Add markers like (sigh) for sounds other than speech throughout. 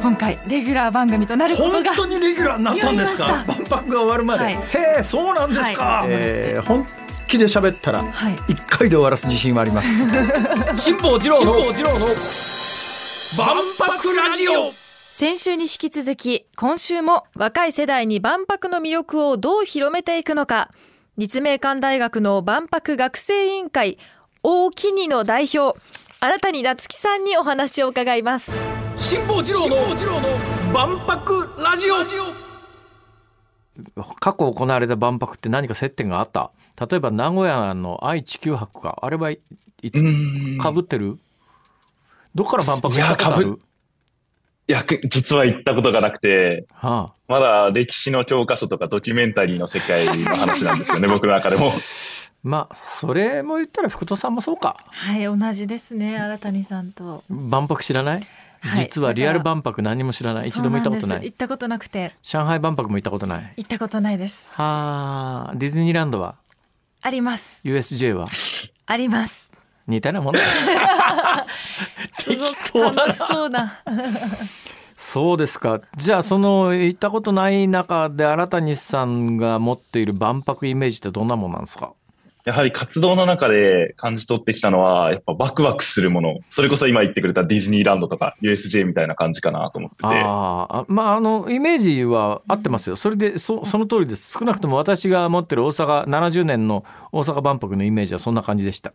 今回レギュラー番組となることが本当にレギュラーになったんですか？万博が終わるまで、はい。へえそうなんですか、はい。えー本気で喋ったらはい。一回で終わらす自信はあります。(laughs) 辛坊治郎の万博ラジオ。先週に引き続き今週も若い世代に万博の魅力をどう広めていくのか。立命館大学の万博学生委員会大木にの代表新たに夏樹さんにお話を伺います辛坊治郎の万博ラジオ。過去行われた万博って何か接点があった？例えば名古屋の愛・地球博か。あれはいいつかぶってる？どっから万博行ったことあいやるいや、く実は行ったことがなくて、はあ。まだ歴史の教科書とかドキュメンタリーの世界の話なんですよね、(laughs) 僕の中でも。まあそれも言ったら福戸さんもそうか。はい同じですね新谷さんと。万博知らない？実はリアル万博何も知らない。一度も行ったことない。行ったことなくて。上海万博も行ったことない。行ったことないです。はあ。ディズニーランドは？あります。USJ は？あります。似たようなもんだ。(laughs) すご当だそうな。そうですか。じゃあその行ったことない中で新谷さんが持っている万博イメージってどんなもんなんですか？やはり活動の中で感じ取ってきたのは、やっぱワクワクするもの。それこそ今言ってくれたディズニーランドとか USJ みたいな感じかなと思ってて。ああまああのイメージは合ってますよ。それでそその通りです。少なくとも私が持ってる大阪70年の大阪万博のイメージはそんな感じでした。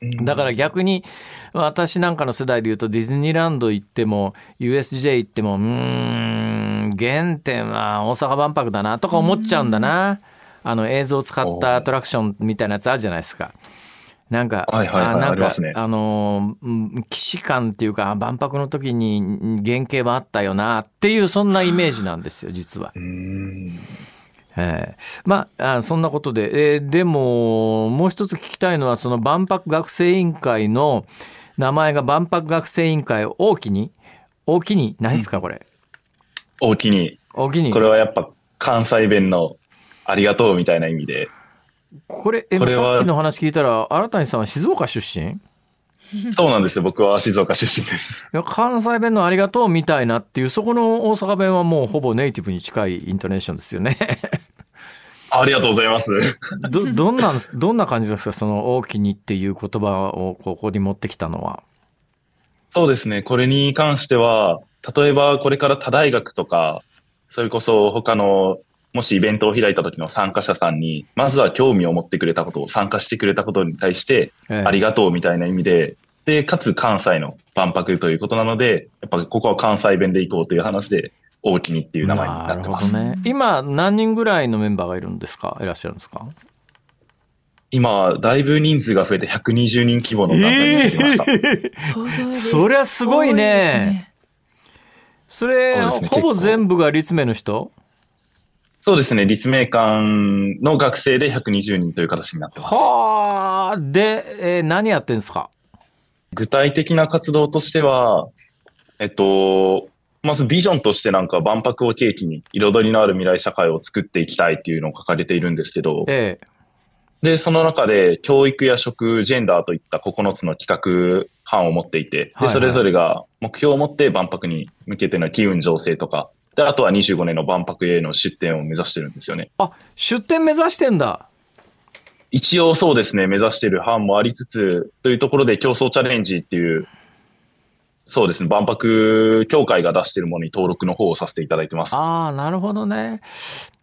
だから逆に私なんかの世代で言うとディズニーランド行っても USJ 行ってもうーん原点は大阪万博だなとか思っちゃうんだなあの映像を使ったアトラクションみたいなやつあるじゃないですか。なんか、はいはいはいあなんかあね。あのうん既視感っていうかあ万博の時に原型はあったよなっていうそんなイメージなんですよ実は。うーん。ええ。まああそんなことで、えーでももう一つ聞きたいのはその万博学生委員会の名前が万博学生委員会大きに？大きに何ですかこれ。大きに。大きに。これはやっぱ関西弁のありがとうみたいな意味で。これえこれはさっきの話聞いたら新谷さんは静岡出身？いそうなんですよ。僕は静岡出身です。や関西弁のありがとうみたいなっていうそこの大阪弁はもうほぼネイティブに近いイントネーションですよね (laughs) ありがとうございます。どどんなんどんな感じですか？その大きにっていう言葉をここに持ってきたのはそうですね。これに関しては、例えばこれから他大学とか、それこそ他の、もしイベントを開いた時の参加者さんに、まずは興味を持ってくれたことを、参加してくれたことに対して、ええ。ありがとうみたいな意味で、で、かつ関西の万博ということなので、やっぱここは関西弁で行こうという話で、大きにっていう名前になってます。ね。今何人ぐらいのメンバーがいるんですか？いらっしゃるんですか？今、だいぶ人数が増えて120人規模の団体になってきました。想像よりそりゃすごい多ですね。それね。ほぼ全部が立命の人？そうですね。立命館の学生で120人という形になってます。はあ。で、えー何やってんですか？具体的な活動としては、えっと、まずビジョンとしてなんか万博を契機に彩りのある未来社会を作っていきたいっていうのを掲げているんですけど、ええで、その中で教育や食、ジェンダーといった9つの企画班を持っていて、で、それぞれが目標を持って万博に向けての機運醸成とか、で、あとは25年の万博への出展を目指してるんですよね。あ、出店目指してんだ。一応そうですね、目指してる班もありつつ、というところで競争チャレンジっていう、そうですね、万博協会が出してるものに登録の方をさせていただいてます。ああ、なるほどね。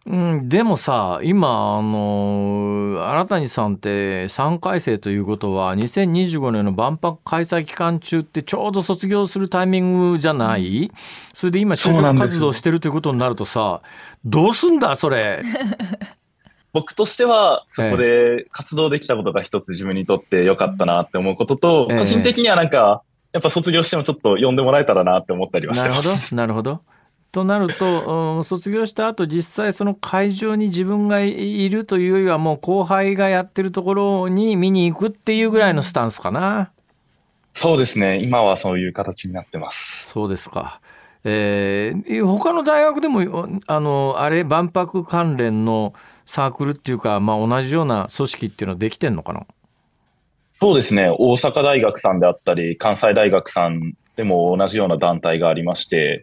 うん、でもさ、今、あの、新谷さんって3回生ということは、2025年の万博開催期間中ってちょうど卒業するタイミングじゃない、それで今、就職活動してるということになるとさ、どうすんだ、それ？(laughs) 僕としては、そこで活動できたことが一つ自分にとって良かったなって思うことと、ええ個人的にはなんか、やっぱ卒業してもちょっと呼んでもらえたらなって思ったりはしなるほどてます。なるほど。となると、うん卒業した後実際その会場に自分がいるというよりはもう後輩がやってるところに見に行くっていうぐらいのスタンスかな。そうですね、今はそういう形になってます。そうですか。えー他の大学でもあのあれ万博関連のサークルっていうか、まあ、同じような組織っていうのはできてんのかな？そうですね、大阪大学さんであったり、関西大学さんでも同じような団体がありまして、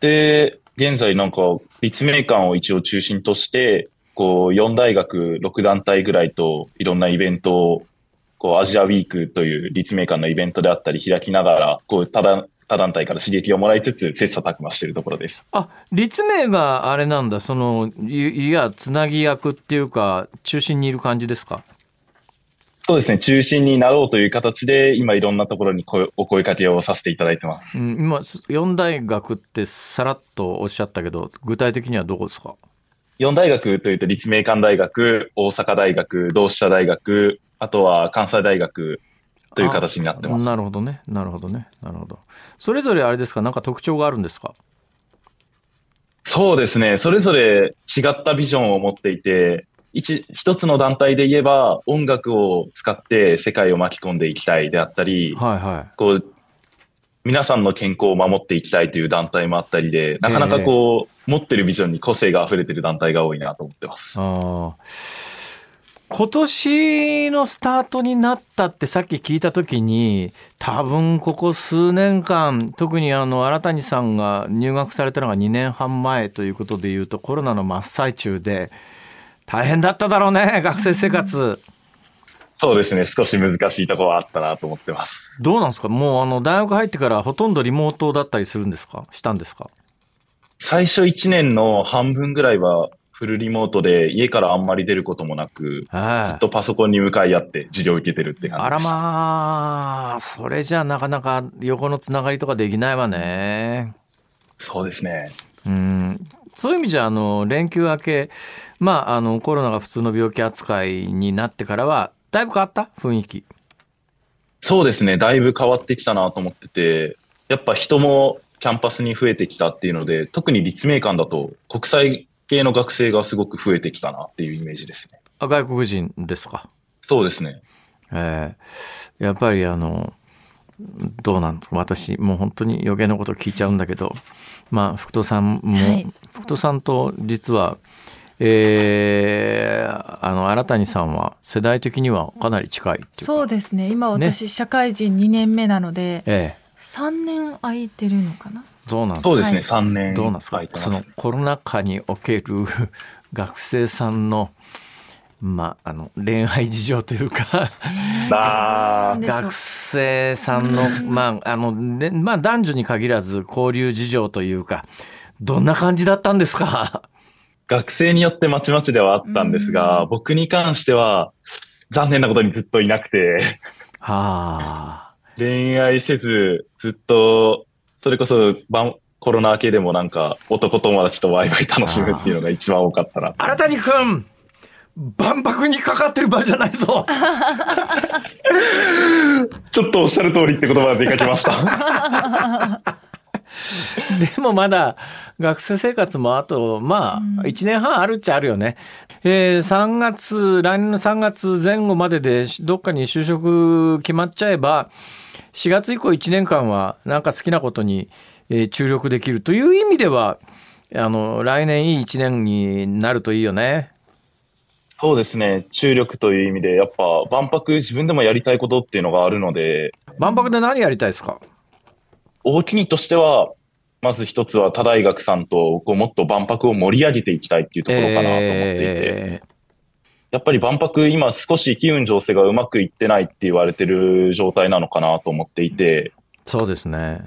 で、現在なんか立命館を一応中心として、こう、4大学、6団体ぐらいといろんなイベントを、こう、アジアウィークという立命館のイベントであったり開きながら、こう、他団他団体から刺激をもらいつつ、切磋琢磨しているところです。あ立命があれなんだ。そのいいやつなぎ役っていうか中心にいる感じですか？そうですね、中心になろうという形で、今いろんなところに声お声かけをさせていただいてます。うん、今4大学ってさらっとおっしゃったけど具体的にはどこですか？4大学というと立命館大学、大阪大学、同志社大学、あとは関西大学という形になってます。なるほどね。なるほどね。なるほど。それぞれあれですか？なんか特徴があるんですか？そうですね。それぞれ違ったビジョンを持っていて、一、一つの団体で言えば音楽を使って世界を巻き込んでいきたいであったり、はいはいこう、皆さんの健康を守っていきたいという団体もあったりで、なかなかこう、持ってるビジョンに個性が溢れてる団体が多いなと思ってます。今年のスタートになったってさっき聞いた時に多分ここ数年間特にあの新谷さんが入学されたのが2年半前ということでいうとコロナの真っ最中で大変だっただろうね学生生活そうですね。少し難しいところはあったなと思ってます。どうなんですか？もうあの大学入ってからほとんどリモートだったりするんですか？したんですか？最初1年の半分ぐらいはフルリモートで家からあんまり出ることもなく、ずはいっとパソコンに向かい合って授業を受けてるって感じあら。まあそれじゃなかなか横のつながりとかできないわね。そうですね。うんそういう意味じゃあの連休明け、まあ、あのコロナが普通の病気扱いになってからはだいぶ変わった？雰囲気。そうですね。だいぶ変わってきたなと思ってて、やっぱ人もキャンパスに増えてきたっていうので、特に立命館だと国際系の学生がすごく増えてきたなっていうイメージですね。あ外国人ですか？そうですね。えーやっぱりあのどうなん私もう本当に余計なこと聞いちゃうんだけど。まあ福戸さんも、はい。福戸さんと実はえーあの新谷さんは世代的にはかなり近いっていうか。そうですね。今私、社会人2年目なのでええ。3年空いてるのかな？どうなんですか？そうですね。はい。3年。どうなんですか？空いてます。そのコロナ禍における (laughs) 学生さんのまああの恋愛事情というか (laughs) (laughs) 学生さんのまああの、ねまあ、男女に限らず交流事情というかどんな感じだったんですか？(laughs) 学生によってまちまちではあったんですが、うん。僕に関しては残念なことにずっといなくて、はあ恋愛せず、ずっと、それこそ、ばんコロナ明けでもなんか、男友達とワイワイ楽しむっていうのが一番多かったな。新谷君万博にかかってる場合じゃないぞ (laughs) ちょっとおっしゃる通りって言葉が出かけました。(laughs) でもまだ学生生活もあとまあ1年半あるっちゃあるよね。えー3月来年の3月前後まででどっかに就職決まっちゃえば4月以降1年間はなんか好きなことにえー注力できるという意味ではあの来年いい1年になるといいよね。そうですね。注力という意味で、やっぱ万博自分でもやりたいことっていうのがあるので、万博で何やりたいですか？大きにとしては、まず一つは他大学さんとこうもっと万博を盛り上げていきたいっていうところかなと思っていて、えやっぱり万博今少し機運情勢がうまくいってないって言われてる状態なのかなと思っていて、ーそうですね。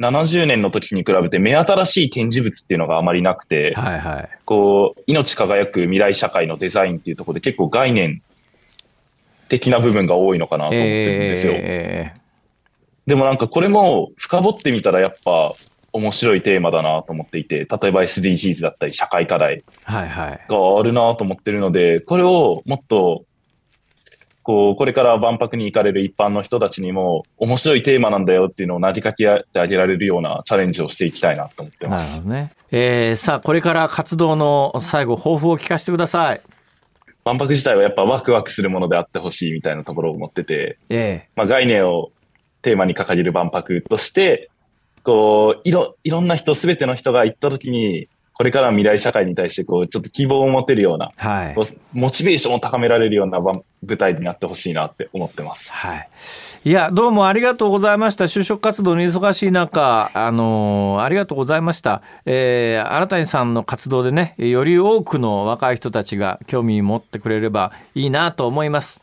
70年の時に比べて目新しい展示物っていうのがあまりなくて、はいはい。こう、命輝く未来社会のデザインっていうところで結構概念的な部分が多いのかなと思ってるんですよ。えーでもなんかこれも深掘ってみたらやっぱ面白いテーマだなと思っていて、例えば SDGs だったり社会課題はいはい。があるなと思ってるので、これをもっと、こう、これから万博に行かれる一般の人たちにも面白いテーマなんだよっていうのを投げかけてあげられるようなチャレンジをしていきたいなと思ってなます。るほどね。えーさあこれから活動の最後抱負を聞かせてください。万博自体はやっぱワクワクするものであってほしいみたいなところを持ってて、えまあ概念をテーマに掲げる万博として、こう、いろ、いろんな人、すべての人が行った時に、これからの未来社会に対して、こう、ちょっと希望を持てるような、えはい。モチベーションを高められるような番舞台になってほしいなって思ってます。はい。いやどうもありがとうございました。就職活動に忙しい中あのー、ありがとうございました、えー、新谷さんの活動でねより多くの若い人たちが興味持ってくれればいいなと思います。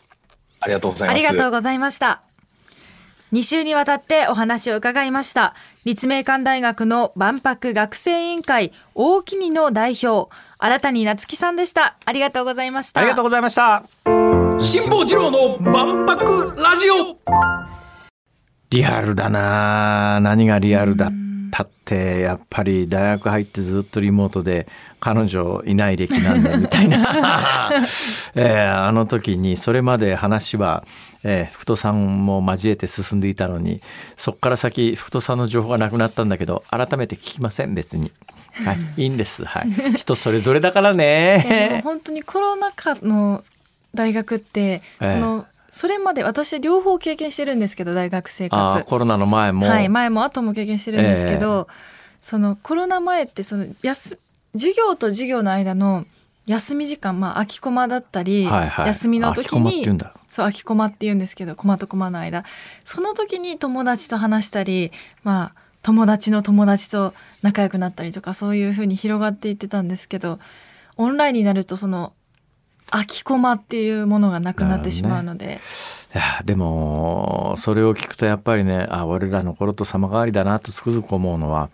ありがとうございます。ありがとうございました2週にわたってお話を伺いました。立命館大学の万博学生委員会大木にの代表新谷夏樹さんでした。ありがとうございました。ありがとうございました。辛坊治郎の万博ラジオ。リアルだな。何がリアルだったってやっぱり大学入ってずっとリモートで彼女いない歴なんだみたいな、(laughs) えー、あの時にそれまで話はえー、福戸さんも交えて進んでいたのにそこから先福戸さんの情報がなくなったんだけど改めて聞きません別に。はい、いいんです。はい、人それぞれだからね。本当にコロナ禍の大学って、そのそれまで私両方経験してるんですけど大学生活コロナの前も、はい、前も後も経験してるんですけど、えー、そのコロナ前ってその休授業と授業の間の休み時間、まあ、空きコマだったり、はいはい、休みの時にそう空きコマって言うんですけどコマとコマの間。その時に友達と話したりまあ友達の友達と仲良くなったりとかそういうふうに広がっていってたんですけどオンラインになるとその空きコマっていうものがなくなってしまうので。ね、いやでもそれを聞くとやっぱりねあ俺らの頃と様変わりだなとつくづく思うのは、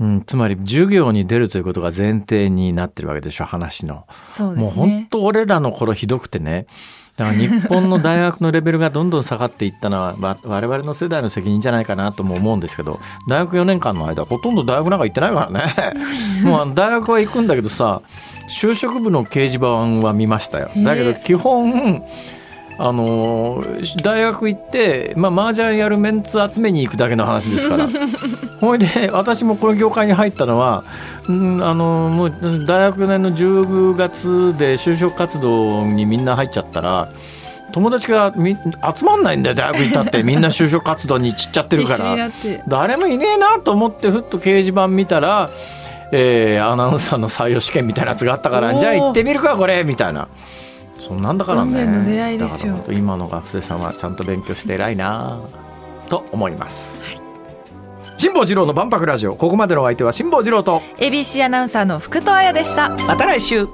うん、つまり授業に出るということが前提になってるわけでしょ話の。そうですね、もう本当俺らの頃ひどくてね。だから日本の大学のレベルがどんどん下がっていったのは (laughs) 我々の世代の責任じゃないかなとも思うんですけど大学4年間の間ほとんど大学なんか行ってないからね。(laughs) もう大学は行くんだけどさ就職部の掲示板は見ましたよ。だけど基本あの大学行ってまあ麻雀やるメンツ集めに行くだけの話ですから。(laughs) ほいで私もこの業界に入ったのは、うん、あのもう大学4年の10月で就職活動にみんな入っちゃったら友達がみ集まんないんだよ大学行ったって。(laughs) みんな就職活動に散っちゃってるから。誰もいねえなと思ってふっと掲示板見たらえー、アナウンサーの採用試験みたいなやつがあったからじゃあ行ってみるかこれみたいなそんなんだからね。の出会いですよ。今の学生さんはちゃんと勉強して偉いな。と思います、はい、辛坊治郎の万博ラジオ。ここまでのお相手は辛坊治郎と。ABC アナウンサーの福藤彩でした。また来週